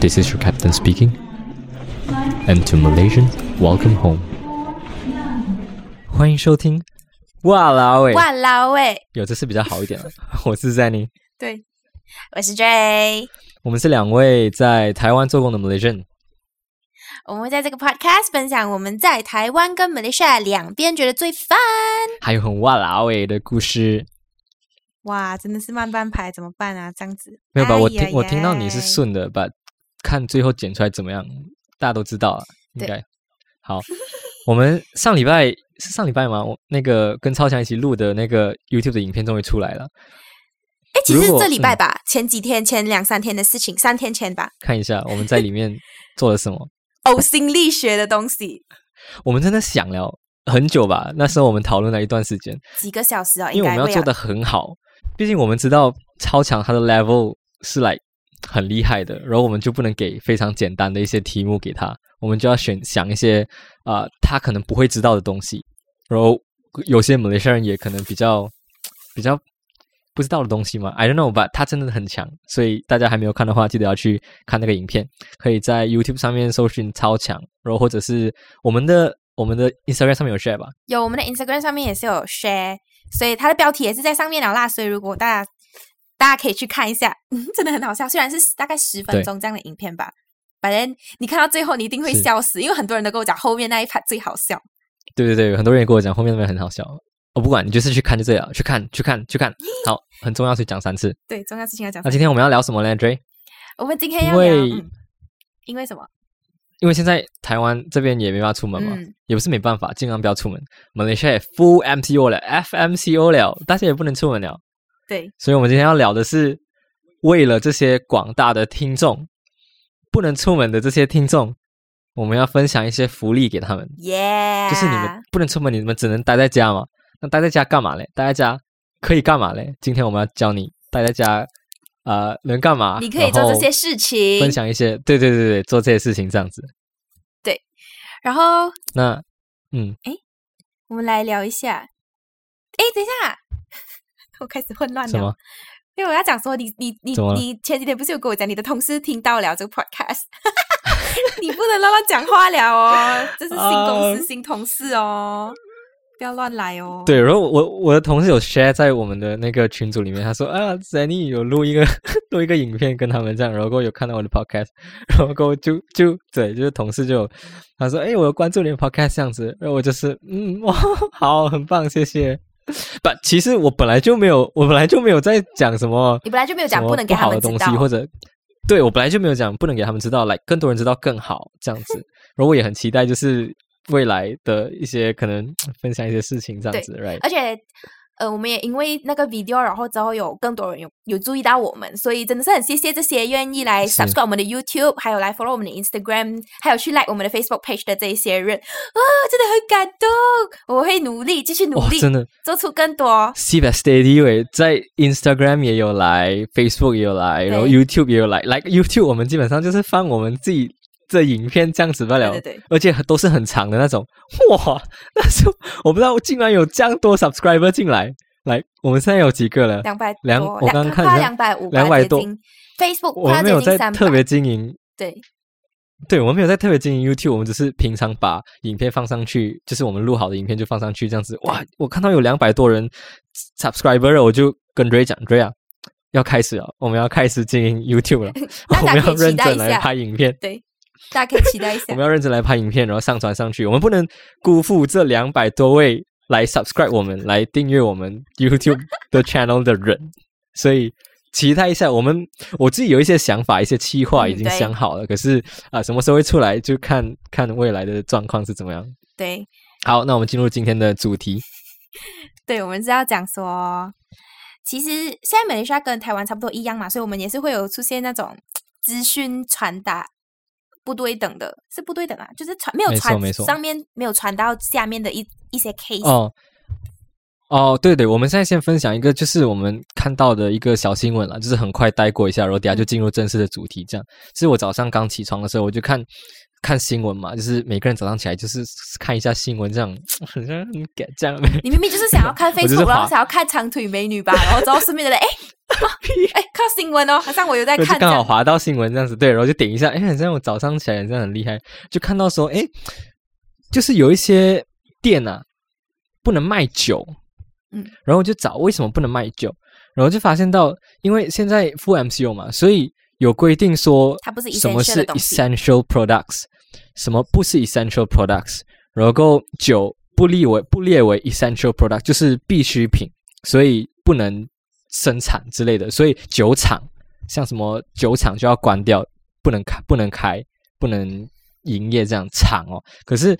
This is your captain speaking. And to Malaysians, welcome home. 欢迎收听。哇啦喂，哇啦喂，有这次比较好一点了。我是 Zenny，对，我是 J。我们是两位在台湾做工的 Malaysian。我们会在这个 podcast 分享我们在台湾跟马来西亚两边觉得最烦，还有很哇啦喂的故事。 哇，真的是慢半拍，怎么办啊？这样子没有吧？哎我听我听到你是呀顺的，把看最后剪出来怎么样？大家都知道了，应该好。我们上礼拜是上礼拜吗？我那个跟超强一起录的那个 YouTube 的影片终于出来了，哎，其实这礼拜吧，前几天、前两三天的事情，三天前吧。看一下我们在里面做了什么。呕心沥血的东西，我们真的想了很久吧？那时候我们讨论了一段时间，几个小时哦，因为我们要做的很好，毕竟我们知道超强他的 level 是来很厉害的，然后我们就不能给非常简单的一些题目给他，我们就要选想一些啊、呃他可能不会知道的东西，然后有些马来西亚人也可能比较比较不知道的东西嘛，I don't know，but 他真的很强，所以大家还没有看的话，记得要去看那个影片，可以在 YouTube 上面搜寻超强，然后或者是我们的我们的 Instagram 上面有 share 吧，有我们的 Instagram 上面也是有 share，所以它的标题也是在上面了啦。所以如果大家大家可以去看一下，真的很好笑。虽然是大概十分钟这样的影片吧，反正你看到最后你一定会笑死，因为很多人都跟我讲后面那一 part 最好笑。对对对，很多人也跟我讲后面那边很好笑。我、不管你就是去看就对了，去看去看去看。好，很重要，所以讲三次。对，重要事情要讲那。今天我们要聊什么呢 d r e 我们今天要因聊，为嗯、因为什么？因为现在台湾这边也没办法出门嘛，嗯也不是没办法，尽量不要出门。马来西亚也 full MCO 了，FMCO 了，大家也不能出门了。对，所以我们今天要聊的是，为了这些广大的听众不能出门的这些听众，我们要分享一些福利给他们。耶、就是你们不能出门，你们只能待在家嘛。那待在家干嘛嘞？待在家可以干嘛嘞？今天我们要教你待在家，呃，能干嘛？你可以做这些事情，分享一些，对对对对，做这些事情这样子。对然后那嗯，哎我们来聊一下。哎，等一下，我开始混乱了什么。？因为我要讲说，你你你你前几天不是有跟我讲，你的同事听到了这个 podcast，你不能乱乱讲话了哦，这是新公司、啊新同事哦，不要乱来哦。对，然后我我的同事有 share 在我们的那个群组里面，他说啊，Zenny 有录一个 录一个影片跟他们这样，然后有看到我的 podcast，然后就就对，就是同事就他说，哎，我有关注你的 podcast 这样子，然后我就是嗯，哇，好，很棒，谢谢。不，其实我本来就没有，我本来就没有在讲什么你本来就没有讲不能给他好的们知道东西，，或者对我本来就没有讲不能给他们知道，来更多人知道更好这样子。然后我也很期待，就是未来的一些可能 分享一些事情这样子，right？而且。呃，我们也因为那个 video，然后之后有更多人有有注意到我们，所以真的是很谢谢这些愿意来 subscribe 我们的 YouTube，还有来 follow 我们的 Instagram，还有去 like 我们的 Facebook page 的这一些人啊，真的很感动。我会努力，继续努哇，力，真的做出更多。，C best steady 喂，在 Instagram 也有来，Facebook 也有来，然后 YouTube 也有来。like YouTube 我们基本上就是放我们自己的影片这样子罢了，对对对。而且都是很长的那种。哇，那时候我不知道竟然有这样多 subscriber 进来。来，我们现在有几个了？两百两，我刚刚看一快下两百五，200多。Facebook 我们没有在特别经营。对。对，我们没有在特别经营 YouTube，我们只是平常把影片放上去，就是我们录好的影片就放上去，这样子。哇，我看到有两百多人 subscriber，我就跟 Ray 讲，Ray 啊，要开始了，我们要开始经营 YouTube 了，我们要认真来拍影片，对，大家可以期待一下我。们要认真来拍影片，然后上传上去。我们不能辜负这两百多位来 subscribe 我们、来订阅我们 YouTube 的 channel 的人，所以。期待一下，我们我自己有一些想法，一些计划已经想好了，可是啊、什么时候会出来，就看看未来的状况是怎么样。对好，那我们进入今天的主题。对，我们是要讲说，其实现在马来西亚跟台湾差不多一样嘛，所以我们也是会有出现那种资讯传达不对等的，是不对等啊，就是传没有传没错没错上面没有传到下面的一一些 case。哦哦，对对，我们现在先分享一个，就是我们看到的一个小新闻了，就是很快带过一下，然后等下就进入正式的主题。这样，是我早上刚起床的时候，我就看看新闻嘛，就是每个人早上起来就是看一下新闻，这样 好像很感这样。你明明就是想要看我就是 Facebook，然后想要看长腿美女吧，然后之后顺便的哎，哎，看到新闻哦，好像我有在看，刚好滑到新闻这样子，对，然后就点一下，哎，好像我早上起来这样很厉害，就看到说，哎，就是有一些店啊不能卖酒，嗯，然后就找为什么不能卖酒，然后就发现到，因为现在 full MCO 嘛，所以有规定说，它不是什么是 essential products，什么不是 essential products，然后酒不列为不列为 essential product，就是必需品，所以不能。生产之类的，所以酒厂像什么酒厂就要关掉，不能开，不能开，不能营业这样厂哦。可是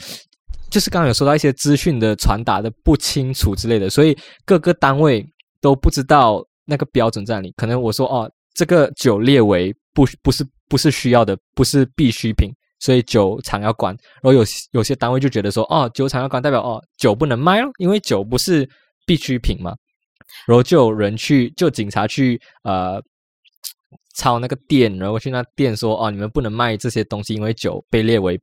就是刚刚有说到一些资讯的传达的不清楚之类的，所以各个单位都不知道那个标准在哪里。可能我说哦，这个酒列为不不是不是需要的，不是必需品，所以酒厂要关。然后有有些单位就觉得说哦，酒厂要关，代表哦酒不能卖哦，因为酒不是必需品嘛。然后就有人去，就警察去呃抄那个店，然后去那店说：“哦，你们不能卖这些东西，因为酒被列为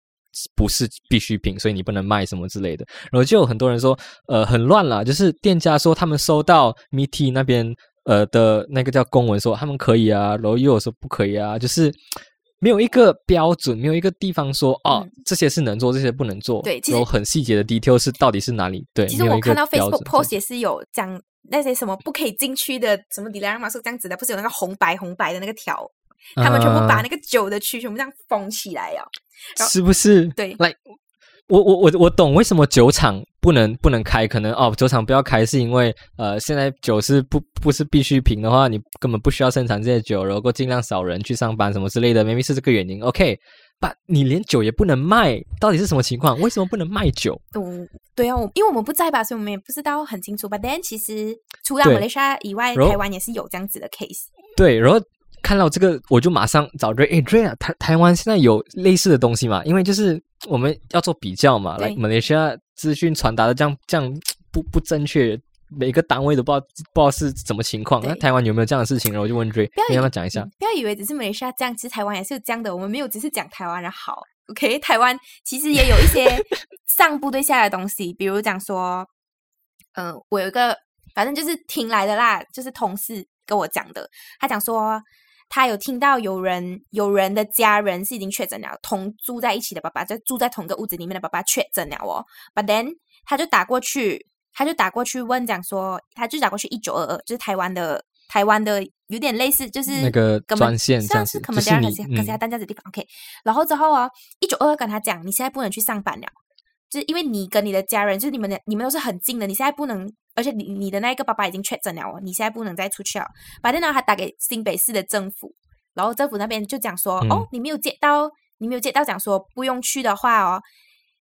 不是必需品，所以你不能卖什么之类的。”然后就有很多人说：“呃，很乱了。”就是店家说他们收到 MT 那边呃的那个叫公文，说他们可以啊，然后又有说不可以啊，就是没有一个标准，没有一个地方说哦，这些是能做，这些不能做。对，有很细节的 detail 是到底是哪里？对，其实我看到 Facebook post 也是有讲。那些什么不可以进去的，什么迪莱玛是这样子的，不是有那个红白红白的那个条，他们全部把那个酒的区全部这样封起来呀，是不是？对，来，我我我我懂为什么酒厂不能不能开，可能哦，酒厂不要开是因为呃，现在酒是不不是必需品的话，你根本不需要生产这些酒，然后尽量少人去上班什么之类的，maybe 是这个原因。OK。把你连酒也不能卖，到底是什么情况？为什么不能卖酒？嗯，对啊，因为我们不在吧，所以我们也不知道很清楚。But then 其实除了马来西亚以外，台湾也是有这样子的 case。对，然后看到这个，我就马上找 Ray，哎，Ray 啊，台台湾现在有类似的东西嘛？因为就是我们要做比较嘛，来马来西亚资讯传达的这样这样不不正确。每个单位都不知道不知道是什么情况，那台湾有没有这样的事情？然后我就问 Ray，你要不要讲一下？不要以为只是马来西亚这样，其实台湾也是有这样的。我们没有只是讲台湾的好，OK？台湾其实也有一些上部队下来的东西，比如讲说，嗯，我有一个反正就是听来的啦，就是同事跟我讲的，他讲说他有听到有人有人的家人是已经确诊了，同住在一起的爸爸在住在同个屋子里面的爸爸确诊了哦，But then 他就打过去。他就打过去问，讲说，他就打过去一九二二，就是台湾的台湾的有点类似，就是那个专线，像是可能第二个可是他单价的地方，OK。然后之后啊，一九二二跟他讲，你现在不能去上班了，就是因为你跟你的家人，就是你们的你们都是很近的，你现在不能，而且你你的那一个爸爸已经确诊了哦，你现在不能再出去了。白天呢，他打给新北市的政府，然后政府那边就讲说，哦，你没有接到，你没有接到讲说不用去的话哦，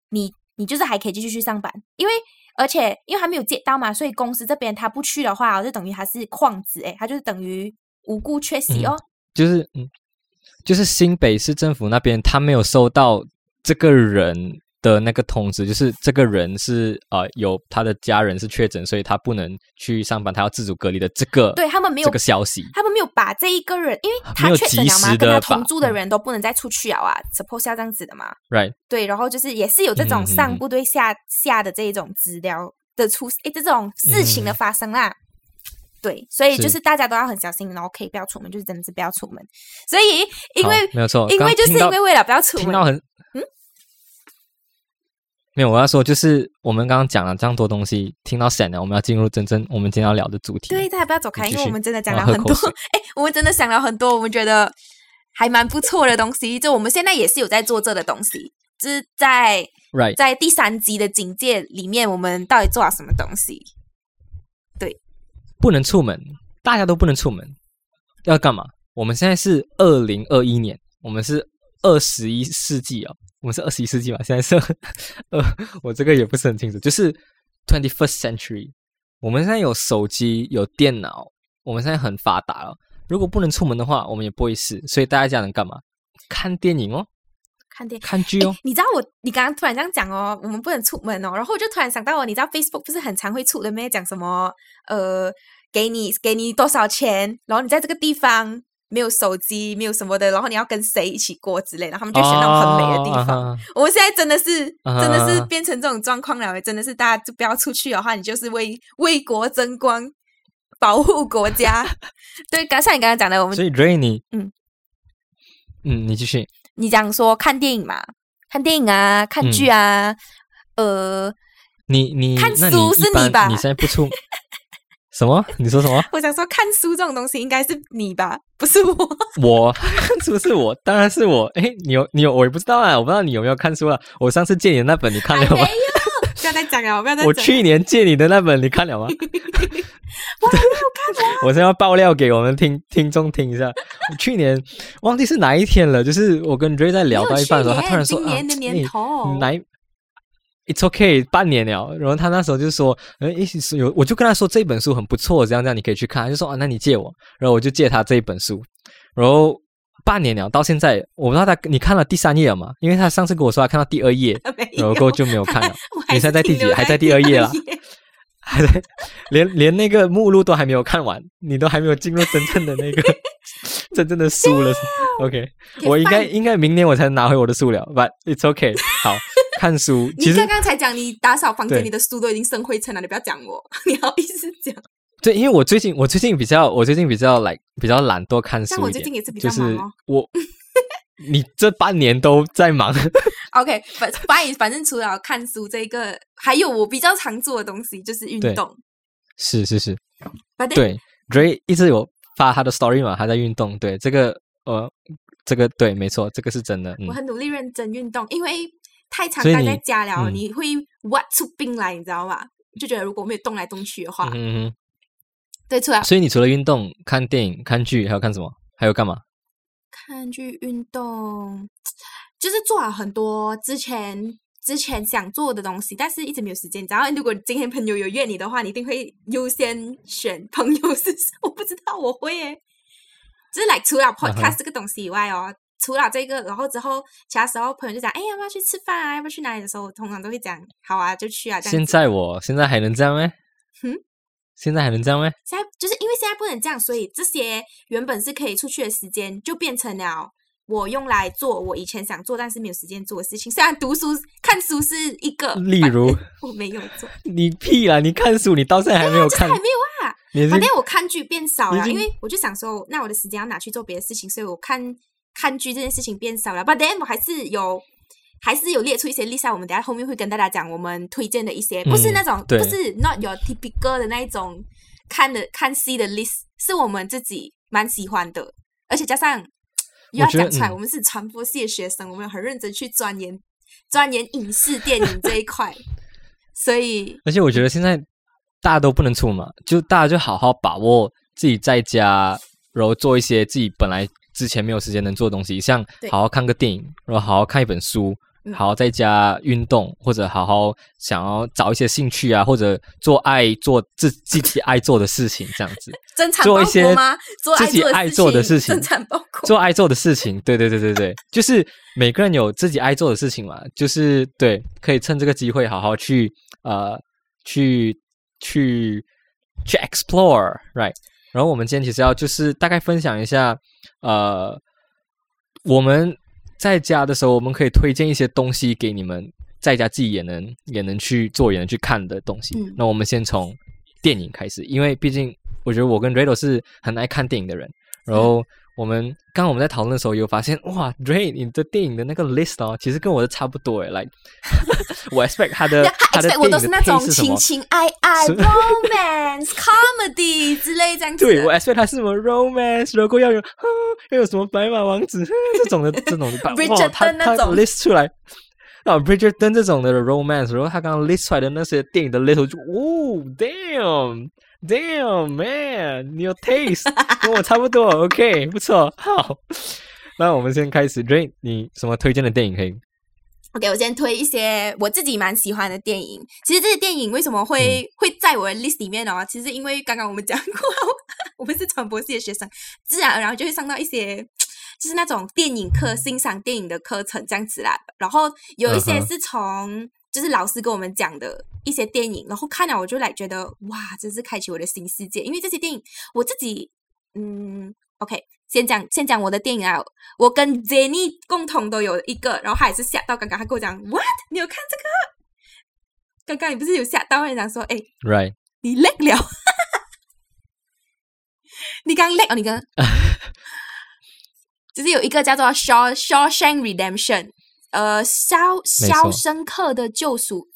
你你就是还可以继续去上班，因为。而且因为还没有接到嘛，所以公司这边他不去的话，就等于他是旷职，哎，他就是等于无故缺席哦。就是嗯，就是新北市政府那边他没有收到这个人的那个通知，就是这个人是呃有他的家人是确诊，所以他不能去上班，他要自主隔离的这个。对他们没有这个消息，他们没有把这一个人，因为他确诊了嘛，跟他同住的人都不能再出去啊啊，suppose 要这样子的嘛。Right。对，然后就是也是有这种上部队下下的这一种资料的出，哎，这种事情的发生啦。对，所以就是大家都要很小心，然后可以不要出门，就是真的是不要出门。所以因为没有错，因为就是因为为了不要出门，听到很嗯，没有，我要说就是我们刚刚讲了这样多东西，听到闪了，我们要进入真正我们今天要聊的主题。对，大家不要走开，因为我们真的讲了很多。哎，我们真的想了很多，我们觉得。还蛮不错的东西，就我们现在也是有在做这的东西，就是在在第三集的警戒里面，我们到底做了什么东西？对，不能出门，大家都不能出门，要干嘛？我们现在是二零二一年，我们是二十一世纪哦，我们是二十一世纪嘛？现在是呃，我这个也不是很清楚，就是 twenty first century，我们现在有手机，有电脑，我们现在很发达了。如果不能出门的话，我们也不会死。所以大家家能干嘛？看电影哦，看电看剧哦。你知道我，你刚刚突然这样讲哦，我们不能出门哦。然后我就突然想到哦，你知道 Facebook 不是很常会出的咩？讲什么呃，给你给你多少钱，然后你在这个地方没有手机，没有什么的，然后你要跟谁一起过之类的，他们就选那种很美的地方。我们现在真的是真的是变成这种状况了，真的是大家就不要出去的话，你就是为为国争光。保护国家。对，刚像你刚刚讲的，我们所以你嗯嗯，你继续。你讲说看电影嘛，看电影啊，看剧啊，呃，你你看书是你吧你现在不出什么？你说什么？我想说看书这种东西应该是你吧，不是我。我 是不是我？当然是我。哎，你有你有，我也不知道啊，我不知道你有没有看书了。我上次借你的那本，你看了吗？还没有，不要再讲了，不要再讲。我去年借你的那本，你看了吗？我还没有看完。我现在要爆料给我们听听众听一下。我去年忘记是哪一天了，就是我跟 Ray 在聊到一半的时候，他突然说啊，今年的年你头，哪一 It's okay，半年了。然后他那时候就说，嗯，一起是有，我就跟他说这本书很不错，这样这样你可以去看。他就说啊，那你借我，然后我就借他这一本书。然后半年了，到现在我不知道他你看了第三页了吗？因为他上次跟我说他看到第二页，然后过后就没有看了，你现在在第几还在第二页啦还在连连那个目录都还没有看完，你都还没有进入真正的那个 真正的书了。OK，我应该应该明年我才能拿回我的书了，But it's OK。好看书，其实你刚刚才讲你打扫房间，对你的书都已经生灰尘了，你不要讲我，你好意思讲？对，因为我最近我最近比较我最近比较 like 比较懒惰看书但我最近，也是比就是较忙哦。我 你这半年都在忙，OK，反反反正除了看书这个，还有我比较常做的东西就是运对动。是是是，对，Ray 一直有发他的 story 嘛，他在运动，对这个呃这个对，没错，这个是真的，嗯我，很努力认真运动，因为太常待在家了，嗯你会挖出病来，你知道吗？就觉得如果没有动来动去的话，嗯。对，出来所以你除了运动、看电影、看剧，还有看什么？还有干嘛？看剧、运动，就是做好很多之前之前想做的东西，但是一直没有时间。然后，如果今天朋友有约你的话，你一定会优先选朋友 是？我不知道，我会耶。就是来除了 podcast 这个东西以外哦，除了这个，然后之后其他时候朋友就讲，哎，要不要去吃饭啊？要不要去哪里的时候，我通常都会讲，好啊，就去啊。这样现在我现在还能这样吗？嗯，现在还能这样吗？现在就是因为现在不能这样，所以这些原本是可以出去的时间，就变成了我用来做我以前想做但是没有时间做的事情。虽然读书、看书是一个，例如我没有做，你屁啦！你看书，你到现在还没有看还，没有啊。反正我看剧变少了，因为我就想说，那我的时间要拿去做别的事情，所以我看看剧这件事情变少了。But then 我还是有。还是有列出一些 list，啊我们等下后面会跟大家讲我们推荐的一些，不是嗯那种对不是 not your typical 的那一种看的看戏的 list，是我们自己蛮喜欢的，而且加上又要讲出来，嗯我们是传播系的学生，我们很认真去钻研钻研影视电影这一块，所以而且我觉得现在大家都不能出门，就大家就好好把握自己在家，然后做一些自己本来之前没有时间能做的东西，像好好看个电影，然后好好看一本书，嗯好好在家运动，或者好好想要找一些兴趣啊，或者做爱做自自己爱做的事情，这样子 真产报做一些国吗？做爱自己爱做的事情真产报国。做爱做的事情。对对对对对，就是每个人有自己爱做的事情嘛，就是对，可以趁这个机会好好去呃去去去 explore，right？然后我们今天其实要就是大概分享一下，呃，我们在家的时候，我们可以推荐一些东西给你们，在家自己也能也能去做，也能去看的东西。嗯那我们先从电影开始，因为毕竟我觉得我跟 Rado 是很爱看电影的人。然后我们刚刚我们在讨论的时候，有发现哇，Ray 你的电影的那个 list 哦，其实跟我的差不多诶。来，我 expect 他的 他的 expect 电影的我都是那种？情情爱爱、romance、comedy 之类这样子的。对我 expect 他是什么 romance，如果要有啊 要有什么白马王子这种的这种的，哇 Bridgerton 他他那种 list 出来。啊，Bridgerton 这种的 romance，然后他刚刚 list 出来的那些电影的 list，我就哦，damn，damn man，你有 taste，跟我差不多，OK，不错，好。那我们先开始，Ray，你什么推荐的电影可以？OK，我先推一些我自己蛮喜欢的电影。其实这些电影为什么会、会在我的 list 里面呢？其实因为刚刚我们讲过，我们是传播系的学生，自然而然就会上到一些就是那种电影课、欣赏电影的课程这样子啦。然后有一些是从就是老师跟我们讲的一些电影，然后看了我就来觉得哇，真是开启我的新世界。因为这些电影我自己嗯。OK，先讲先讲我的电影啊，我跟 Jenny 共同都有一个，然后他也是吓到，刚刚他跟我讲 What？你有看这个？刚刚你不是有吓到，你讲说，哎，Right，你累了。你刚累哦，你刚 就是有一个叫做《Shaw Shawshank Redemption》，呃，肖没肖错申克的救赎。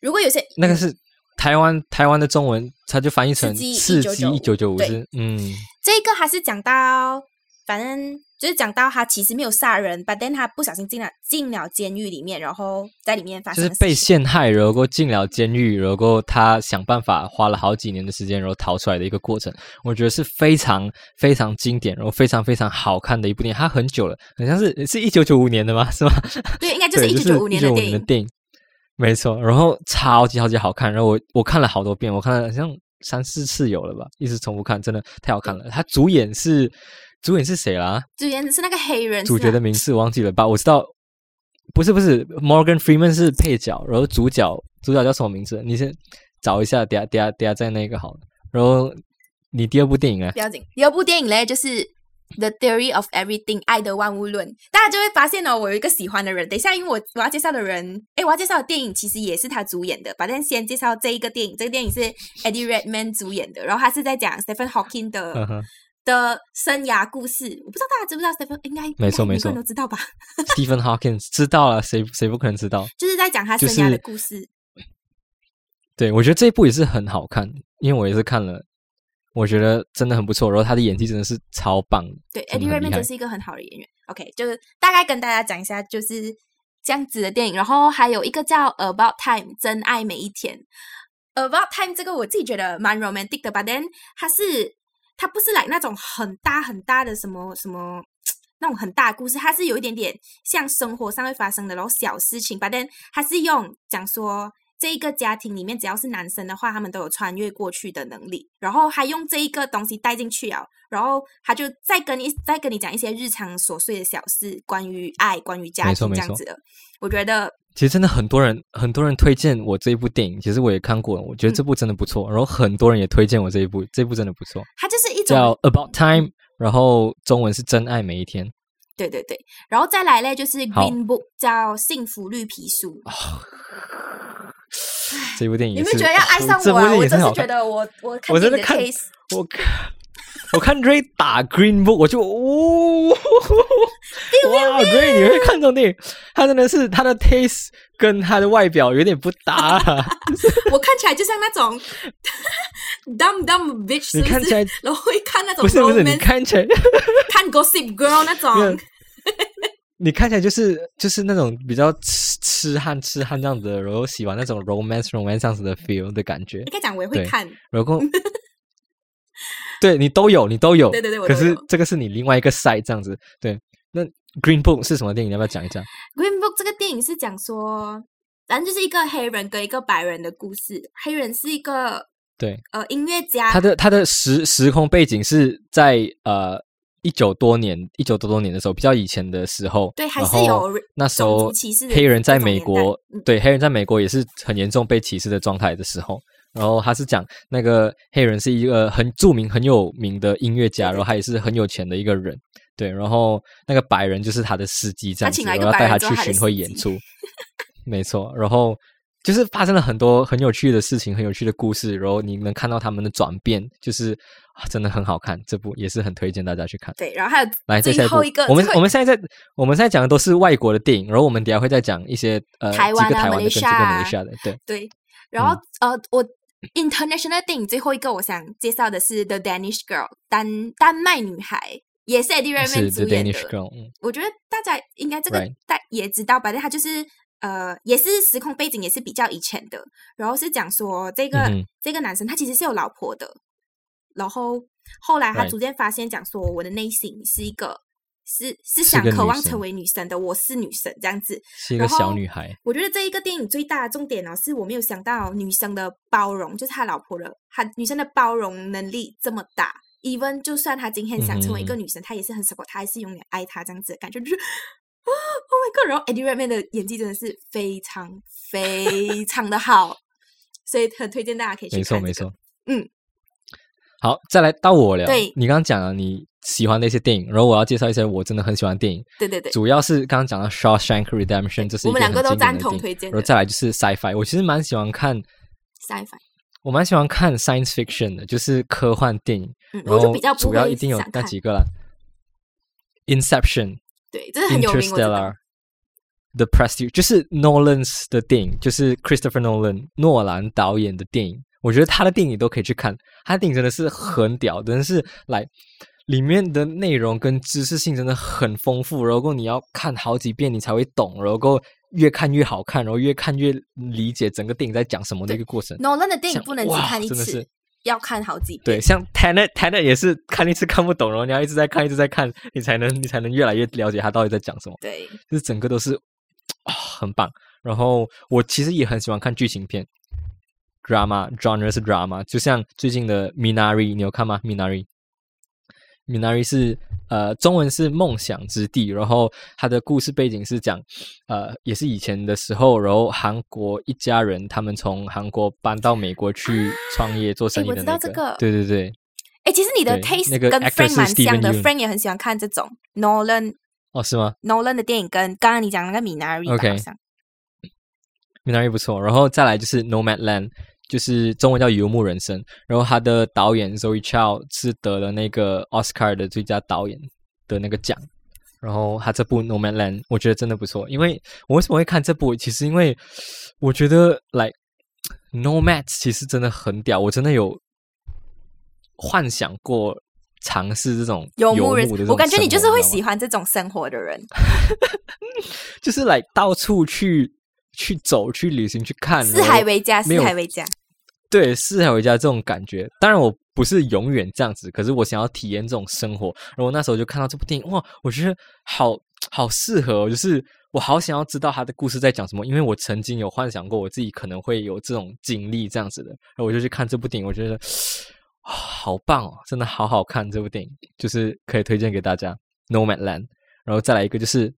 如果有些那个是台湾台湾的中文，它就翻译成刺激一九九五嗯，这个还是讲到，反正就是讲到他其实没有杀人，but then 他不小心进了进了监狱里面，然后在里面发生就是被陷害，然后进了监狱，然后他想办法花了好几年的时间，然后逃出来的一个过程，我觉得是非常非常经典，然后非常非常好看的一部电影。它很久了，好像是是一九九五年的吗？是吗？对，应该就是一九九五年的电影。的电影，没错。然后超级超级好看，然后我我看了好多遍，我看了好像三四次有了吧，一直重复看，真的太好看了。他主演是主演是谁啦？主演是那个黑人，主角的名字我忘记了吧？我知道，不是不是，Morgan Freeman 是配角，然后主角主角叫什么名字？你先找一下，等下等下等下在那个好了。然后你第二部电影呢不？要紧。第二部电影嘞，就是《The Theory of Everything》爱的万物论，大家就会发现哦，我有一个喜欢的人。等一下，因为我我要介绍的人，诶，我要介绍的电影其实也是他主演的。反正先介绍这一个电影，这个电影是 Eddie Redmayne 主演的，然后他是在讲 Stephen Hawking 的、的生涯故事。我不知道大家知不知道 Stephen，应该没错没错都知道吧？，Stephen Hawking 知道了，谁谁不可能知道？就是在讲他生涯的故事。对，我觉得这一部也是很好看，因为我也是看了，我觉得真的很不错。然后他的演技真的是超棒的，对，Eddie Redmayne 害真是一个很好的演员。OK，就是大概跟大家讲一下，就是这样子的电影。然后还有一个叫《About Time》，真爱每一天。About Time 这个我自己觉得蛮 romantic 的吧，但它是它不是来那种很大很大的什么什么。那种很大的故事，它是有一点点像生活上会发生的，然后小事情吧。但它是用讲说这一个家庭里面，只要是男生的话，他们都有穿越过去的能力。然后还用这一个东西带进去啊，然后他就再跟你再跟你讲一些日常琐碎的小事，关于爱，关于家庭这样子的。我觉得其实真的很多人很多人推荐我这一部电影，其实我也看过，我觉得这部真的不错。然后很多人也推荐我这一部，这部真的不错，他就是一叫《About Time》，然后中文是真爱每一天。对对对，然后再来嘞就是 Oh 好 Green Book 叫幸福绿皮书。这部电影你们觉得要爱上我啊？我真是。觉得我我看我真的看电影的 taste 我看 我看 Ray 打 Green Book，我就哦，哇，Ray 你会看这种电影？他真的是他的 taste 跟他的外表有点不搭、啊，我看起来就像那种 dumb dumb bitch，是是？你看起来然后会看那种不是不是，你看起来看 Gossip Girl 那种。你看起来就是就是那种比较痴痴汉痴汉这样子的，然后喜欢那种 romance romance 这样子的 feel 的感觉你，可以讲我也会看，然后对你都有，你都有，对对对我可是这个是你另外一个 side 这样子，对。那 Green Book 是什么电影？你要不要讲一讲？Green Book 这个电影是讲说，反正就是一个黑人跟一个白人的故事。黑人是一个对，呃音乐家，他的他的时时空背景是在呃一九多年一九多多年的时候，比较以前的时候，对还是有那时候黑人在美国，嗯对黑人在美国也是很严重被歧视的状态的时候。然后他是讲那个黑人是一个很著名很有名的音乐家，然后他也是很有钱的一个人，对。然后那个白人就是他的司机这样子，然后带他去巡回演出，没错。然后就是发生了很多很有趣的事情，很有趣的故事，然后你能看到他们的转变，就是、啊、真的很好看。这部也是很推荐大家去看。对，然后还有来，最后一个，我们我们现在在我们现在讲的都是外国的电影，然后我们等下会再讲一些呃台湾啊几个台湾的跟几个马来西亚马来西亚的，对，对，然后、呃，我 international 电影最后一个我想介绍的是 The Danish Girl 丹丹麦女孩，也是 Eddie 是 Redmayne The 主演的。Danish。Girl，嗯，我觉得大家应该这个大也知道吧？但他就是呃，也是时空背景也是比较以前的，然后是讲说这个、嗯这个男生他其实是有老婆的，然后后来他逐渐发现，讲说我的内心是一个是是是想渴望成为女神的，我是女神这样子。是一个小女孩，我觉得这一个电影最大的重点呢、是我没有想到女生的包容，就是他老婆的，他女生的包容能力这么大。even 就算他今天想成为一个女神，他也是很 support，他还是永远爱她这样子的感觉，就是啊，Oh my god！然后 Eddie Redmayne 的演技真的是非常非常的好，所以很推荐大家可以去没错看、这个。没错，嗯。好，再来到我了。对你刚刚讲了你喜欢的一些电影，然后我要介绍一些我真的很喜欢的电影，对对对，主要是刚刚讲到《Shawshank Redemption》，这是一我们两个都赞同推荐。的然后再来就是 sci-fi，我其实蛮喜欢看 sci-fi 我蛮喜欢看 science fiction 的，就是科幻电影，嗯，然后我就比较不主要会一定有那几个啦，Inception、对，这是很有名，我知道。Interstellar、The Prestige，就是 Nolan's 的电影，就是 Christopher Nolan 诺兰导演的电影。我觉得他的电影都可以去看，他的电影真的是很屌，真的是来里面的内容跟知识性真的很丰富，然后你要看好几遍你才会懂，然后越看越好看，然后越看越理解整个电影在讲什么的一个过程。Nolan 的电影不能只看一次要看好几遍。对，像 Tenet Tenet 也是看一次看不懂，然后你要一直在看，一直在看，你才能你才能越来越了解他到底在讲什么。对，就是整个都是啊、很棒。然后我其实也很喜欢看剧情片，drama genre 是 drama，就像最近的 Minari，你有看吗？Minari。Minari 是呃，中文是梦想之地，然后它的故事背景是讲，呃，也是以前的时候，然后韩国一家人他们从韩国搬到美国去创业做生意我的那个，知道这个。对对对，哎，其实你的 taste 那个跟 Frank 蛮像的 Yeun，Frank 也很喜欢看这种 Nolan 哦，是吗？Nolan 的电影，跟刚刚你讲那个 Minari 好像。Minari 不错，然后再来就是 Nomadland，就是中文叫《游牧人生》，然后他的导演 Zoe Chow 是得了那个奥斯卡的最佳导演的那个奖。然后他这部《Nomadland》我觉得真的不错，因为我为什么会看这部？其实因为我觉得，like Nomads 其实真的很屌，我真的有幻想过尝试这种游牧牧人我感觉你就是会喜欢这种生活的人。就是来到处去去走、去旅行、去看，四海为家，四海为家。对，四海为家这种感觉。当然，我不是永远这样子，可是我想要体验这种生活。然后那时候就看到这部电影，哇，我觉得好好适合，就是我好想要知道他的故事在讲什么，因为我曾经有幻想过我自己可能会有这种经历这样子的。然后我就去看这部电影，我觉得好棒哦，真的好好看。这部电影就是可以推荐给大家，《Nomadland》。然后再来一个就是。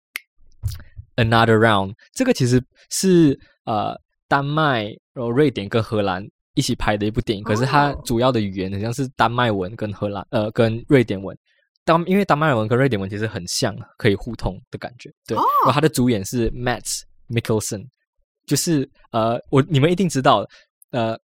Another Round，这个其实是呃丹麦、然后瑞典跟荷兰一起拍的一部电影，可是它哦主要的语言好像是丹麦文跟荷兰呃跟瑞典文。当因为丹麦文跟瑞典文其实很像，可以互通的感觉。对，哦然后它的主演是 Matt Mikkelsen，就是呃我你们一定知道，呃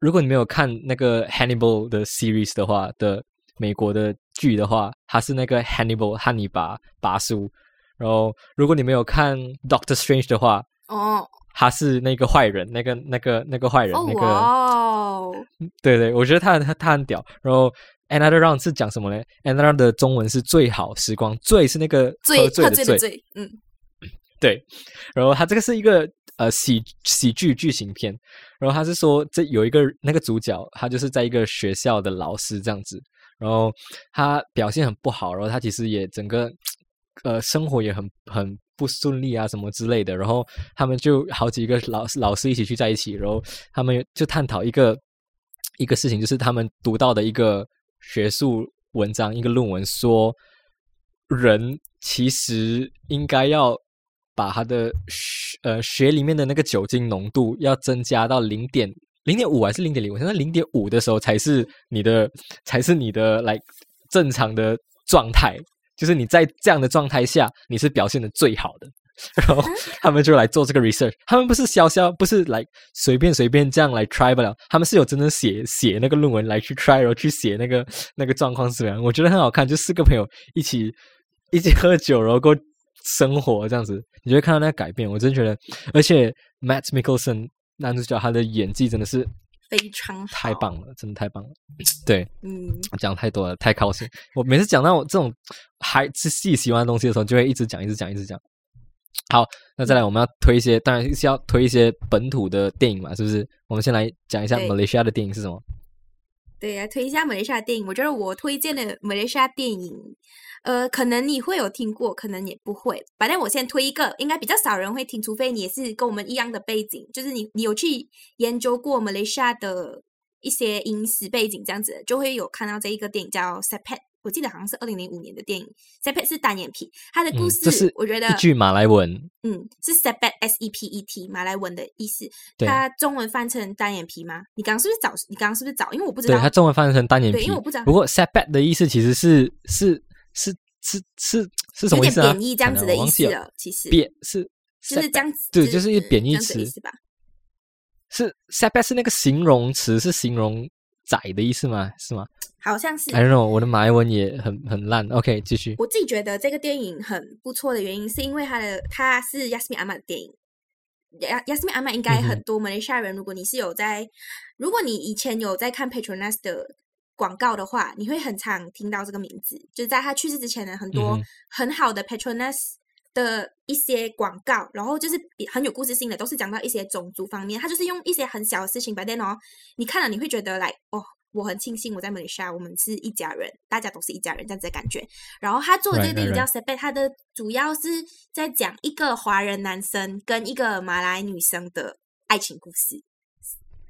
如果你没有看那个 Hannibal 的 series 的话的美国的剧的话，他是那个 Hannibal 汉尼拔拔叔。然后，如果你没有看 Doctor Strange 的话，哦他是那个坏人，那个那个那个坏人，哦那个对对，我觉得他他他很屌。然后 Another Round 是讲什么呢？Another Round 的中文是最好时光，醉是那个醉喝醉的醉，嗯，对。然后他这个是一个呃喜喜剧剧情片，然后他是说这有一个那个主角，他就是在一个学校的老师这样子，然后他表现很不好，然后他其实也整个呃生活也很很不顺利啊什么之类的，然后他们就好几个老老师一起去在一起，然后他们就探讨一个一个事情，就是他们读到的一个学术文章，一个论文说，人其实应该要把他的血呃血里面的那个酒精浓度要增加到零点零点五还是零点零？我现在零点五的时候才是你的才是你的来正常的状态，就是你在这样的状态下你是表现的最好的。然后他们就来做这个 research，他们不是潇潇，不是来随便随便这样来 try 不了，他们是有真的写写那个论文来去 try，然后去写那个那个状况是怎么样。我觉得很好看，就四个朋友一起一起喝酒，然后过生活这样子，你就会看到那个改变。我真觉得，而且 Matt Mickelson 男主角他的演技真的是非常好太棒了，真的太棒了。对，嗯，我讲太多了，太高兴。我每次讲到我这种还是自己喜欢的东西的时候，就会一直讲，一直讲，一直讲。好，那再来我们要推一些，当然是要推一些本土的电影嘛，是不是？我们先来讲一下对马来西亚的电影是什么？对，来推一下马来西亚电影。我觉得我推荐的马来西亚电影，呃，可能你会有听过，可能也不会。反正我先推一个，应该比较少人会听，除非你也是跟我们一样的背景，就是你你有去研究过马来西亚的一些影史背景，这样子就会有看到这一个电影叫《Sepet》，我记得好像是二零零五年的电影，《Sepet》是单眼皮，它的故嗯，事、这是我觉得一句马来文，嗯，是 sepet s e p e t 马来文的意思，它中文翻成单眼皮吗？你刚刚是不是找？你刚刚是不是找？因为我不知道。对，它中文翻译成单眼皮。对因为我不知道不过 setback 的意思其实是是是是是是什么意思啊？贬义这样子的意思了。了，其实贬是就是这样子，对就是一个贬义词思吧？是 setback 是那个形容词，是形容窄的意思吗？是吗好像是。？I don't know，我的马来文也很很烂。OK，继续。我自己觉得这个电影很不错的原因，是因为它的它是亚斯米阿玛的电影。亚亚斯米阿玛应该很多马来西亚人，如果你是有在，如果你以前有在看 Petronas 的广告的话，你会很常听到这个名字。就是在他去世之前呢很多很好的 Petronas 的一些广告，然后就是比很有故事性的，都是讲到一些种族方面。他就是用一些很小的事情，把 then 哦，你看了你会觉得来哦。我很庆幸我在马来西亚，我们是一家人，大家都是一家人这样子的感觉。然后他做的这个电影叫《s e p 它的主要是在讲一个华人男生跟一个马来女生的爱情故事。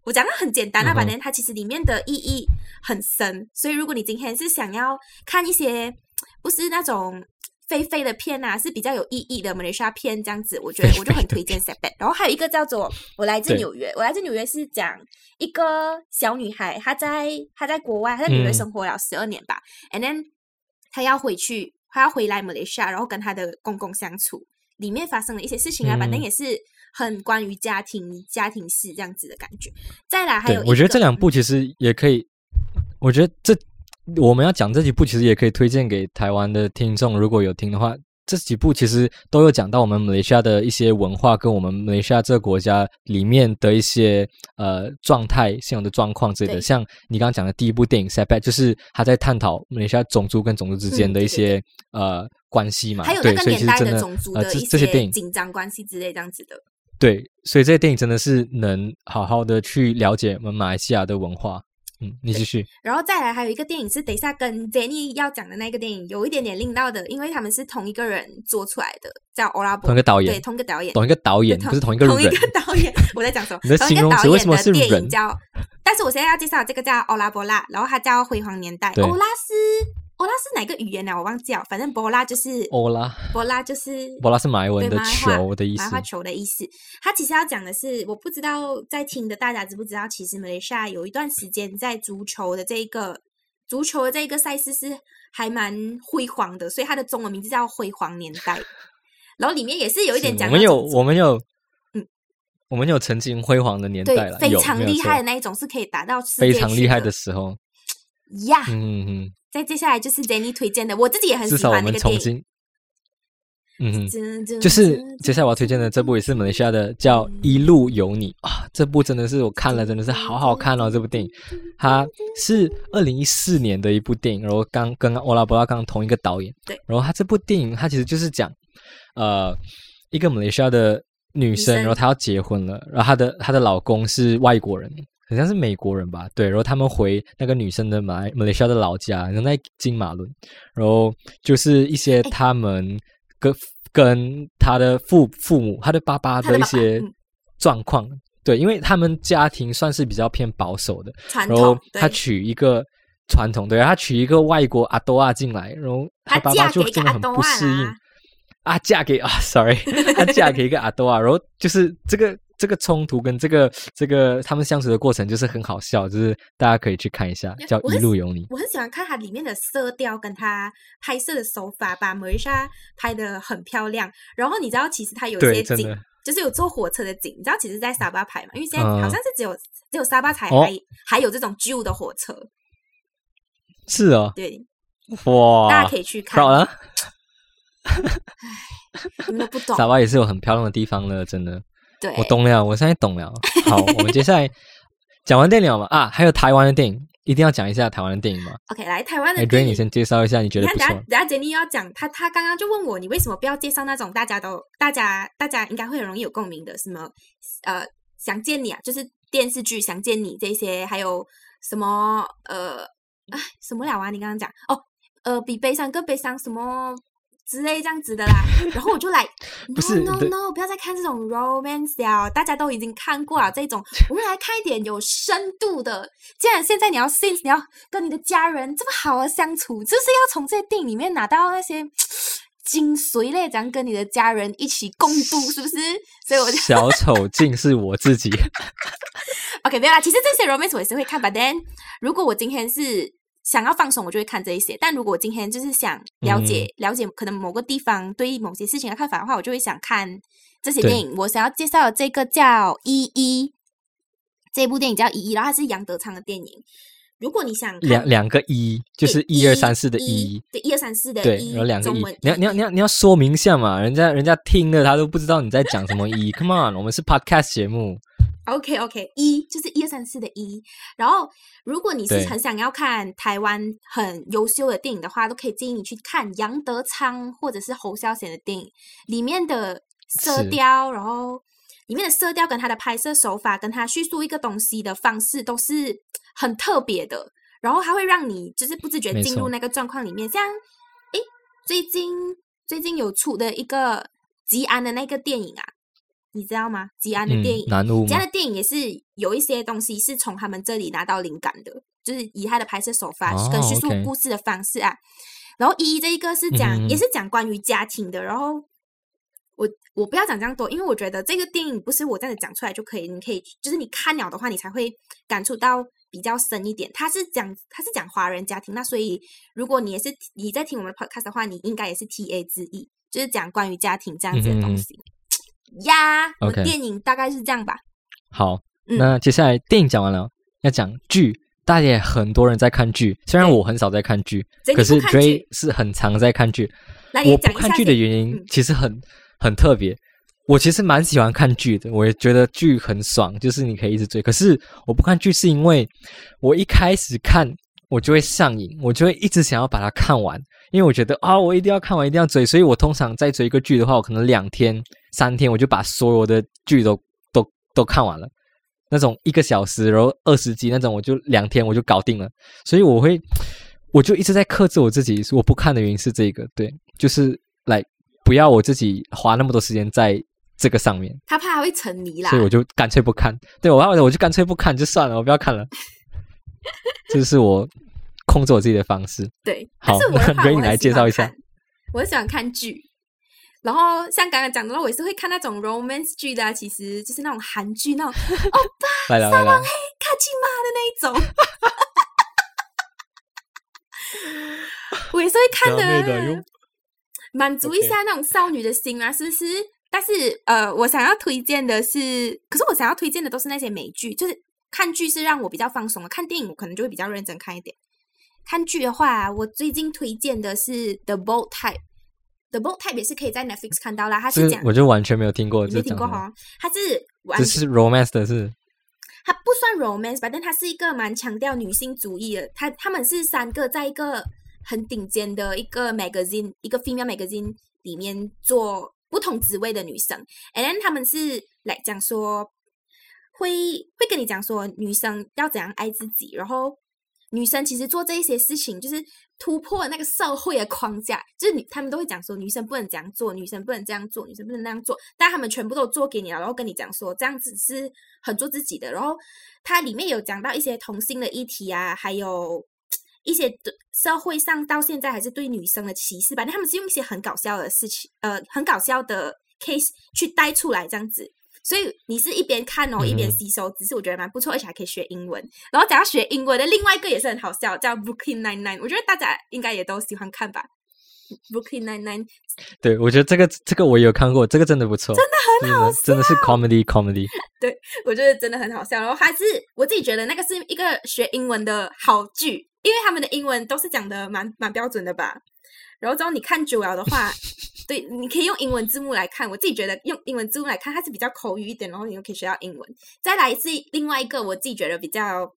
我讲的很简单啊，反正它其实里面的意义很深。所以如果你今天是想要看一些不是那种飞飞的片啊，是比较有意义的马来西亚片这样子，我觉得 我就很推荐 s e p 然后还有一个叫做《我来自对纽约》，我来自纽约是讲一个小女孩，她在她在国外，她在纽约嗯生活了十二年吧、a n d then 她要回去，她要回来马来西亚，然后跟她的公公相处，里面发生了一些事情啊，反正嗯也是很关于家庭家庭事这样子的感觉。再来还有，对我觉得这两部其实也可以，我觉得这我们要讲这几部，其实也可以推荐给台湾的听众，如果有听的话。这几部其实都有讲到我们马来西亚的一些文化，跟我们马来西亚这个国家里面的一些呃状态、现有的状况之类的。像你刚刚讲的第一部电影《Setback》，就是他在探讨马来西亚种族跟种族之间嗯的一些、呃关系嘛。还有对所以那个年代的种族的一这些电影些紧张关系之类这样子的。对，所以这些电影真的是能好好的去了解我们马来西亚的文化。嗯，你继续。然后再来还有一个电影是等一下跟 Jenny 要讲的那个电影有一点点令到的，因为他们是同一个人做出来的，叫欧拉伯同一个导演对，同一个导演，同一个导演，不是同一个同一。个导演，我在讲什么？你的同一个形容导演词为什么是的电影人叫，但是我现在要介绍的这个叫欧拉伯拉，然后它叫辉煌年代。对欧拉是欧拉是哪个语言呢？我忘记了，反正博拉就是欧拉，波拉就是博拉是马来文的球的意思马来。话球的意思。他其实要讲的是，我不知道在听的大家知不知道，其实马来西亚有一段时间在足球的这一个足球的这一个赛事是还蛮辉煌的，所以它的中文名字叫辉煌年代。然后里面也是有一点讲我们有我们有，嗯，我们有曾经辉煌的年代了，非常厉害的那一种，是可以达到世非常厉害的时候。呀。嗯嗯嗯，再接下来就是 Jenny 推荐的，我自己也很喜至少我们欢那个电影。嗯哼。就就是接下来我要推荐的这部也是马来西亚的，叫《一路有你》啊，这部真的是我看了，真的是好好看哦！这部电影，它是二零一四年的一部电影，然后刚跟欧拉波拉刚同一个导演，对，然后他这部电影它其实就是讲，呃，一个马来西亚的女生。然后她要结婚了，然后她的她的老公是外国人，好像是美国人吧，对，然后他们回那个女生的马来马来西亚的老家，然后在金马伦，然后就是一些他们跟跟他的父父母、他的爸爸的一些嗯。状况，对，因为他们家庭算是比较偏保守的，然后，他娶一个传统，对，他娶一个外国阿多亚进来，然后他爸爸就真的很不适应。啊，嫁给啊，sorry，他嫁给一个阿多啊，然后就是这个这个冲突跟这个这个他们相处的过程就是很好笑，就是大家可以去看一下，叫《一路有你》。我很喜欢看它里面的色调跟它拍摄的手法，把马来西亚拍的很漂亮。然后你知道，其实它有些景就是有坐火车的景。你知道，其实在沙巴拍嘛，因为现在嗯好像是只有、只有沙巴才哦还、还有这种旧的火车。是哦，对，哇，大家可以去看。好了，你们都不懂，沙巴也是有很漂亮的地方了，真的。对，我懂了，我现在懂了。好，我们接下来讲完电影了嘛？啊，还有台湾的电影，一定要讲一下台湾的电影嘛。OK，来台湾的电影你先介绍一下，你觉，得不错等下？等下杰尼又要讲，他他刚刚就问我，你为什么不要介绍那种大家都大家大家应该会很容易有共鸣的，什么呃想见你啊，就是电视剧想见你这些，还有什么呃哎什么了啊？你刚刚讲哦呃比悲伤更悲伤什么？之类这样子的啦，然后我就来 不是 no no no，不要再看这种 romance 了，大家都已经看过了这种，我们来看一点有深度的。既然现在你要 since 你要跟你的家人这么好的相处，就是要从这些电影里面拿到那些 精髓嘞，这样跟你的家人一起共度，是不是？所以我就小丑竟是我自己。OK 没有啦。其实这些 romance 我也是会看，but then 如果我今天是想要放松，我就会看这一些。但如果我今天就是想了解、了解可能某个地方对某些事情的看法的话，我就会想看这些电影。我想要介绍的这个叫《一一》，这部电影叫《一一》，然后它是杨德昌的电影。如果你想两两个一，就是一二三四的一一，，对一二三四的对，一，然后两个一，你要你要你要你要说明一下嘛，人家人家听了他都不知道你在讲什么一，Come on，我们是 podcast 节目，OK OK，一就是一二三四的一。然后，如果你是很想要看台湾很优秀的电影的话，都可以建议你去看杨德昌或者是侯孝贤的电影，里面的色是调，然后里面的色调跟它的拍摄手法，跟它叙述一个东西的方式都是 很特别的。然后它会让你就是不自觉进入那个状况里面，像诶，最近最近有出的一个吉安的那个电影啊，你知道吗？吉安的嗯电影，，南屋嘛这样的，电影也是有一些东西是从他们这里拿到灵感的，就是以他的拍摄手法哦跟叙述故事的方式啊。然后一这一个是讲，嗯也是讲关于家庭的。然后我我不要讲这样多，因为我觉得这个电影不是我这样子讲出来就可以，你可以就是你看了的话，你才会感触到比较深一点。他是讲他是讲华人家庭，那所以如果你也是你在听我们的 podcast 的话，你应该也是 T A 之一，就是讲关于家庭这样子的东西。呀，我 OK 电影大概是这样吧。好，嗯那接下来电影讲完了，要讲剧。大家也很多人在看剧，虽然我很少在看剧，可是你不看剧 Dray 是很常在看剧。来，你看剧的原因嗯其实很很特别。我其实蛮喜欢看剧的，我也觉得剧很爽，就是你可以一直追。可是我不看剧是因为我一开始看我就会上瘾，我就会一直想要把它看完，因为我觉得啊，我一定要看完，一定要追。所以我通常在追一个剧的话，我可能两天、三天我就把所有的剧都都都看完了。那种一个小时，然后二十集那种，我就两天我就搞定了。所以我会，我就一直在克制我自己，我不看的原因是这个，对，就是来不要我自己花那么多时间在这个上面，他怕会沉迷啦所以。我就干脆不看。对我，我就干脆不看就算了，我不要看了。这就是我控制我自己的方式。对，好我的话那 Ray，我你来介绍一下。我很喜欢看剧，然后像刚刚讲的，我也是会看那种 romance 剧的啊、其实就是那种韩剧那种欧巴 来来来来，卡奇玛的那一种，我也是会看的，满足一下那种少女的心啊，是不是？但是呃，我想要推荐的是，可是我想要推荐的都是那些美剧，就是看剧是让我比较放松的，看电影我可能就会比较认真看一点。看剧的话，我最近推荐的是《The Bold Type》，《The Bold Type》也是可以在 Netflix 看到啦。它是讲我就完全没有听过，你没听过？哈？它是完这是 romance 的是它不算 romance 吧，但它是一个蛮强调女性主义的。它他们是三个在一个很顶尖的一个 magazine，一个 female magazine 里面做不同职位的女生，and then 他们是来讲说，会会跟你讲说女生要怎样爱自己，然后女生其实做这一些事情就是突破那个社会的框架，就是你他们都会讲说女生不能这样做，女生不能这样做，女生不能那样做，但他们全部都做给你了，然后跟你讲说这样子是很做自己的。然后它里面有讲到一些同性的议题啊，还有一些对社会上到现在还是对女生的歧视吧。但他们是用一些很搞笑的事情，呃，很搞笑的 case 去带出来这样子。所以你是一边看哦，一边嗯吸收只是，我觉得蛮不错，而且还可以学英文。然后讲到学英文的另外一个也是很好笑，叫 Brooklyn Nine Nine，我觉得大家应该也都喜欢看吧。Brooklyn Nine Nine 对，我觉得这个这个我也有看过，这个真的不错，真的很好笑，真的是 comedy comedy。对我觉得真的很好笑。然后还是我自己觉得那个是一个学英文的好剧，因为他们的英文都是讲的蛮蛮标准的吧。然后之后你看久了的话，对，你可以用英文字幕来看。我自己觉得用英文字幕来看，它是比较口语一点，然后你又可以学到英文。再来是另外一个我自己觉得比较。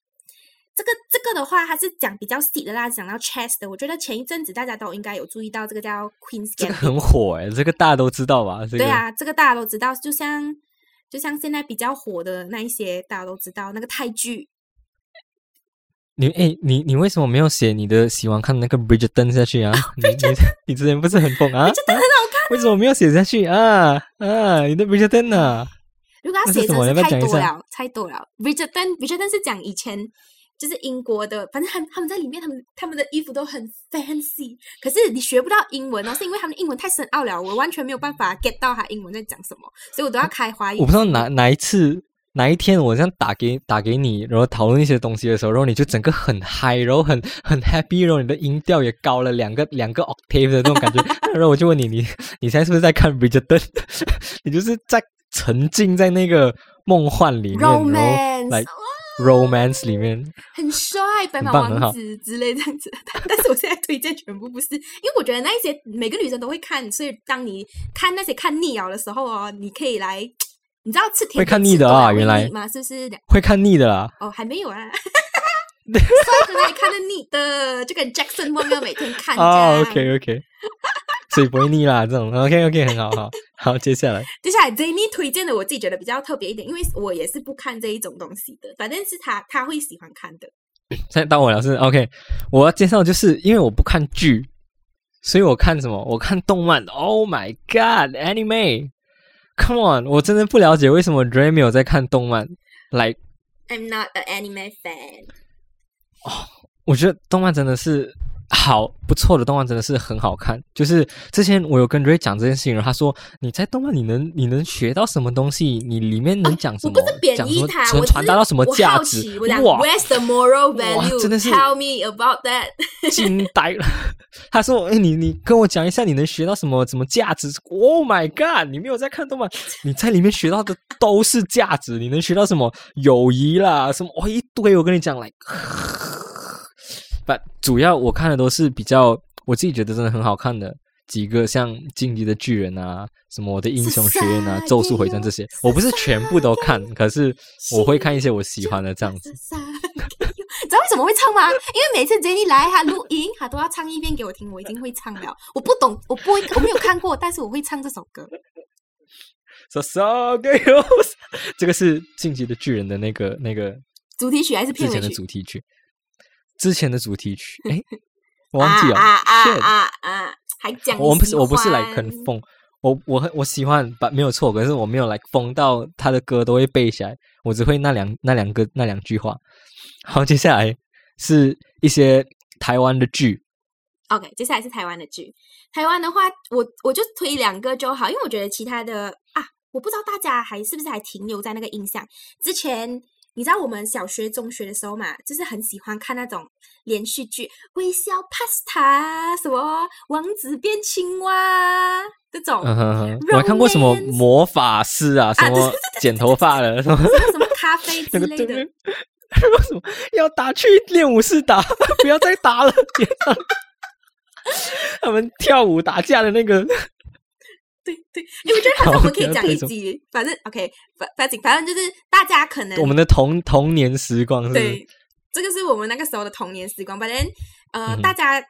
这个这个的话，它是讲比较细的啦，讲到 chess 的。我觉得前一阵子大家都应该有注意到，这个叫 Queen's 这个 Gambit。很火哎，这个大家都知道吧？这个对啊，这个大家都知道，就像就像现在比较火的那一些，大家都知道那个泰剧。你哎，你你为什么没有写你的喜欢看那个 Bridgerton 下去啊？你你你之前不是很疯啊？Bridgeton 很好看。为什么没有写下去啊？啊，你的 Bridgerton 啊？如果要那是什么写真是太多了，太多了。Bridgerton Bridgerton 是讲以前就是英国的，反正他们他们在里面，他们他们的衣服都很 fancy，可是你学不到英文哦，是因为他们的英文太深奥了，我完全没有办法 get 到他英文在讲什么，所以我都要开华语。我不知道哪哪一次哪一天我这样打给打给你，然后讨论一些东西的时候，然后你就整个很嗨，然后很很 happy，然后你的音调也高了两个两个 octave 的那种感觉，然后我就问你，你你现在是不是在看 Bridgerton？你就是在沉浸在那个梦幻里面，romance，来 romance 里面，很帅，白马王子之类这样子。但但是我现在推荐全部不是，因为我觉得那一些每个女生都会看，所以当你看那些看腻了的时候哦，你可以来，你知道吃甜会看腻的啊原来腻吗？是不是？会看腻的啦。哦，还没有啊。帅的那里看得腻的，就跟 Jackson Wang 要每天看这哦样。，OK OK，所以不会腻啦，这种 OK OK 很好，好，好，接下来接下来 Jenny 推荐的，我自己觉得比较特别一点，因为我也是不看这一种东西的，反正是他他会喜欢看的。现在到我了是 OK，我要介绍就是因为我不看剧，所以我看什么？我看动漫。Oh my God，anime！Come on，我真的不了解为什么 Dray 没有在看动漫。Like I'm not an anime fan。哦我觉得动漫真的是好不错的动漫，真的是很好看。就是之前我有跟 Ray 讲这件事情，然后他说你在动漫你能你能学到什么东西？你里面能讲什么？我不是贬讲什么义他，能我是传达到什么价值哇，Where's the moral value？真的是 Tell me about that。惊呆了。他说：“哎，你你跟我讲一下，你能学到什么什么价值？Oh my god！你没有在看动漫，你在里面学到的都是价值。你能学到什么友谊啦，什么哦一堆。我跟你讲，来，不，主要我看的都是比较我自己觉得真的很好看的几个，像《进击的巨人》啊，什么《我的英雄学院》啊，《咒术回战》这些，我不是全部都看，可是我会看一些我喜欢的这样子。你知道为什么会唱吗？因为每次 Jenny 来，她录音，她都要唱一遍给我听，我已经会唱了。我不懂，我不会，我没有看过，但是我会唱这首歌。So so girls，这个是《进击的巨人》的那个那个主题曲还是之前的片尾曲？主题曲，之前的主题曲，哎，我忘记了。啊啊啊！还讲我不是我不是来欢很疯，我我很我喜欢，把没有错，可是我没有来疯到他的歌都会背起来，我只会那两那两个那两句话。好，接下来是一些台湾的剧，OK，接下来是台湾的剧。台湾的话，我我就推两个就好，因为我觉得其他的啊，我不知道大家还是不是还停留在那个印象。之前你知道我们小学、中学的时候嘛，就是很喜欢看那种连续剧，《微笑 Pasta》什么《王子变青蛙》这种，我还看过什么魔法师啊，什么剪头发的，什么什么咖啡之那个类的。什么要打去练武室打？不要再打了！他们跳舞打架的那个，对对，因为我觉得好像我们可以 讲一集，反正 OK，反反正反正就是大家可能我们的童童年时光是？对，这个是我们那个时候的童年时光。反正呃，大家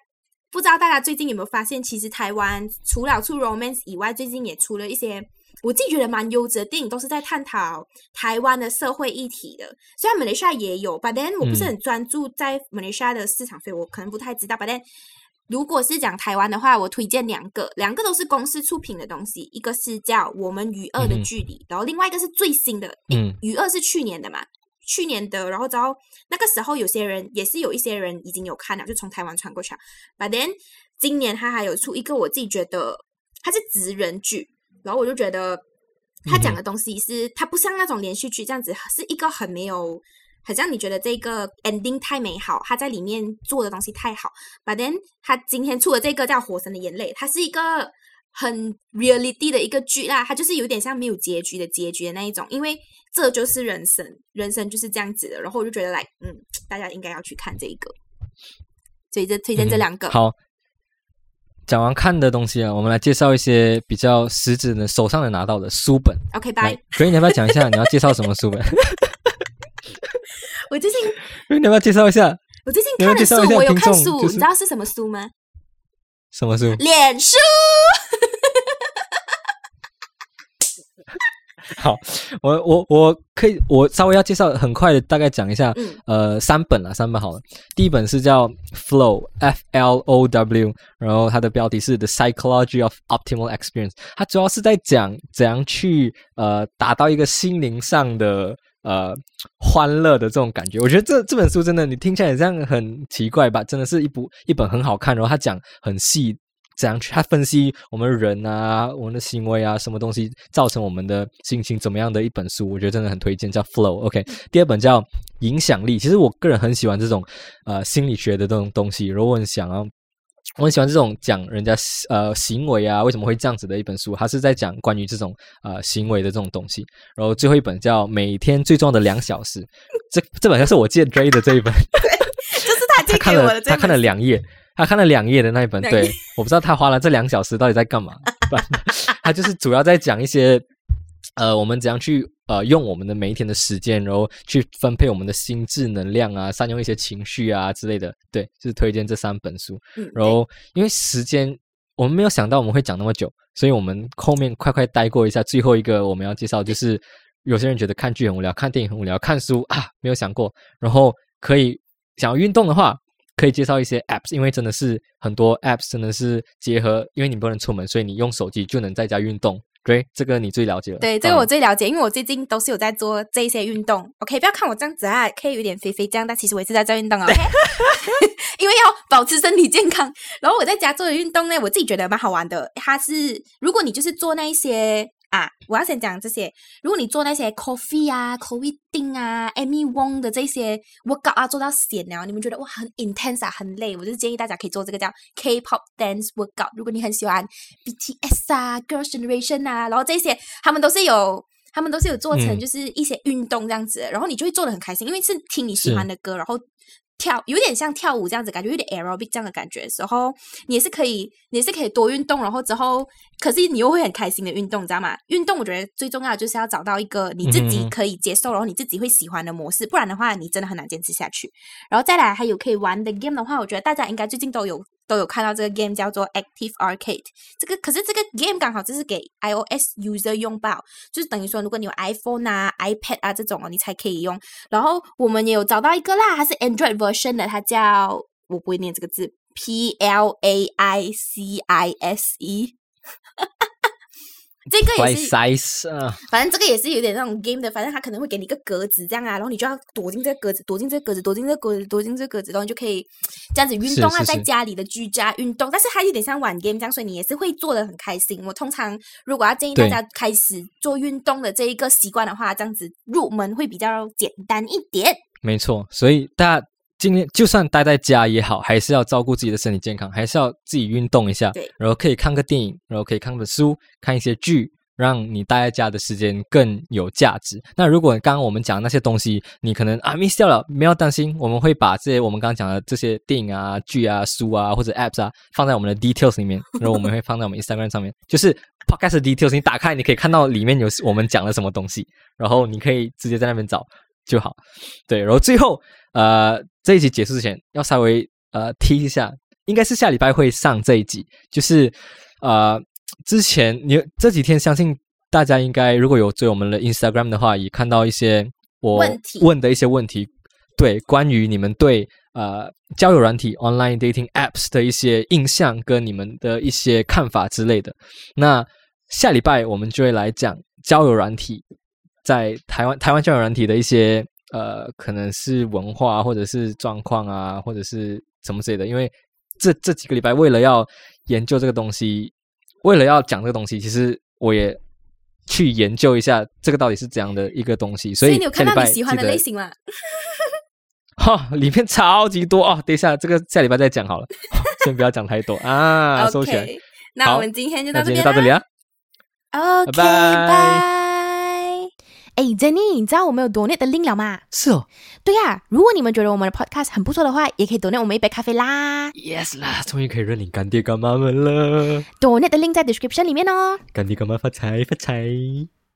不知道大家最近有没有发现，其实台湾除了出 romance 以外，最近也出了一些我自己觉得蛮优质的电影，都是在探讨台湾的社会议题的。虽然马来西亚也有，but then 我不是嗯很专注在马来西亚的市场，所以我可能不太知道。but then 如果是讲台湾的话，我推荐两个，两个都是公司出品的东西，一个是叫《我们与恶的距离》然后另外一个是最新的，嗯与恶是去年的嘛，去年的，然后之后那个时候有些人也是有一些人已经有看了，就从台湾传过去了。But then 今年他还有出一个我自己觉得它是职人剧，然后我就觉得他讲的东西是它不像那种连续剧这样子，是一个很没有。很像你觉得这个 ending 太美好，他在里面做的东西太好。But then 他今天出的这个叫《火神的眼泪》，它是一个很 reality 的一个剧啦，它就是有点像没有结局的结局的那一种，因为这就是人生，人生就是这样子的。然后我就觉得来，嗯，大家应该要去看这一个，所以这推荐这嗯两个。好，讲完看的东西啊，我们来介绍一些比较实质的、手上能拿到的书本。OK，来拜。所以你要不要讲一下你要介绍什么书本？我最近 你要不要介绍一下我最近看的书我有看书，就是你知道是什么书吗？什么书？脸书。好，我我我可以，我稍微要介绍，很快的大概讲一下，嗯呃，三本啊，三本好了。第一本是叫 Flow，F L O W，然后它的标题是 The Psychology of Optimal Experience，它主要是在讲怎样去呃达到一个心灵上的呃欢乐的这种感觉。我觉得这这本书真的，你听起来这样很奇怪吧？真的是一部一本很好看，然后他讲很细。怎样去？他分析我们人啊，我们的行为啊，什么东西造成我们的心情怎么样的一本书，我觉得真的很推荐，叫 Flow。OK，第二本叫影响力。其实我个人很喜欢这种呃心理学的这种东西，如果你想要我很喜欢这种讲人家呃行为啊，为什么会这样子的一本书，它是在讲关于这种呃行为的这种东西。然后最后一本叫《每天最重要的两小时》，这这本就是我借追的这一本，就是他借看给我的他看了两页，他看了两页的那一本，对，我不知道他花了这两小时到底在干嘛，他就是主要在讲一些呃我们怎样去呃用我们的每一天的时间，然后去分配我们的心智能量啊，善用一些情绪啊之类的，对，就是推荐这三本书。嗯，然后因为时间我们没有想到我们会讲那么久，所以我们后面快快带过一下。最后一个我们要介绍就是，有些人觉得看剧很无聊，看电影很无聊，看书啊没有想过，然后可以想要运动的话。可以介绍一些 apps，因为真的是很多 apps 真的是结合，因为你不能出门，所以你用手机就能在家运动。对，这个你最了解了。对，这个我嗯最了解，因为我最近都是有在做这一些运动。OK，不要看我这样子啊，可以有点肥肥这样，但其实我也是在做运动啊。OK，因为要保持身体健康。然后我在家做的运动呢，我自己觉得蛮好玩的。它是如果你就是做那一些啊，我要先讲这些。如果你做那些 coffee 啊、coffee 丁啊、Amy Wong 的这些 workout 啊，做到闲了，你们觉得哇很 intense 啊，很累，我就建议大家可以做这个叫 K-pop dance workout。如果你很喜欢 BTS 啊、Girls Generation 啊，然后这些他们都是有。他们都是有做成嗯就是一些运动这样子的，然后你就会做的很开心，因为是听你喜是欢的歌，然后跳有点像跳舞这样子，感觉有点 aerobic 这样的感觉的时候，你也是可以，你也是可以多运动，然后之后，可是你又会很开心的运动，你知道吗？运动我觉得最重要的就是要找到一个你自己可以接受，然后你自己会喜欢的模式，不然的话你真的很难坚持下去。然后再来还有可以玩的 game 的话，我觉得大家应该最近都有都有看到这个 game 叫做 Active Arcade。这个可是这个 game 刚好就是给 iOS user 用吧，就是等于说如果你有 iPhone 啊、iPad 啊这种哦，你才可以用。然后我们也有找到一个啦，它是 Android version 的，它叫我不会念这个字，P L A I C I S E。这个也是反正这个也是有点那种 game 的，反正他可能会给你一个格子这样啊，然后你就要躲进这个格子，躲进这个格子，躲进这个格子，躲进这个格子，然后你就可以这样子运动啊，在家里的居家运动，但是它有点像玩 game 这样，所以你也是会做的很开心。我通常如果要建议大家开始做运动的这一个习惯的话，这样子入门会比较简单一点。没错，所以大家今天就算待在家也好，还是要照顾自己的身体健康，还是要自己运动一下。对然后可以看个电影，然后可以看本书，看一些剧，让你待在家的时间更有价值。那如果刚刚我们讲的那些东西，你可能啊 miss 掉了，不要担心，我们会把这些我们刚刚讲的这些电影啊、剧啊、书啊或者 apps 啊放在我们的 details 里面，然后我们会放在我们 Instagram 上面，就是 podcast details，你打开你可以看到里面有我们讲了什么东西，然后你可以直接在那边找就好。对，然后最后呃这一集结束之前，要稍微呃提一下，应该是下礼拜会上这一集，就是呃之前你这几天相信大家应该如果有追我们的 Instagram 的话，也看到一些我问的一些问题，对，关于你们对呃交友软体 online dating apps 的一些印象跟你们的一些看法之类的。那下礼拜我们就会来讲交友软体在台湾台湾交友软体的一些呃，可能是文化或者是状况啊，或者是什么之类的。因为这这几个礼拜为了要研究这个东西，为了要讲这个东西，其实我也去研究一下这个到底是怎样的一个东西。所以你有看到你喜欢的类型吗？哈，里面超级多哦。等一下，这个下礼拜再讲好了，先不要讲太多啊，收起来。那好我们今天就那到这边啦今天就到这里啊，OK，拜拜拜。哎，Jenny，你知道我们有 donate 的 link 了吗？是哦对呀、如果你们觉得我们的 podcast 很不错的话，也可以 donate 我们一杯咖啡啦。，yes 啦，终于可以认领干爹干妈们了，donate 的 link 在 description 里面哦。干爹干妈发财发财。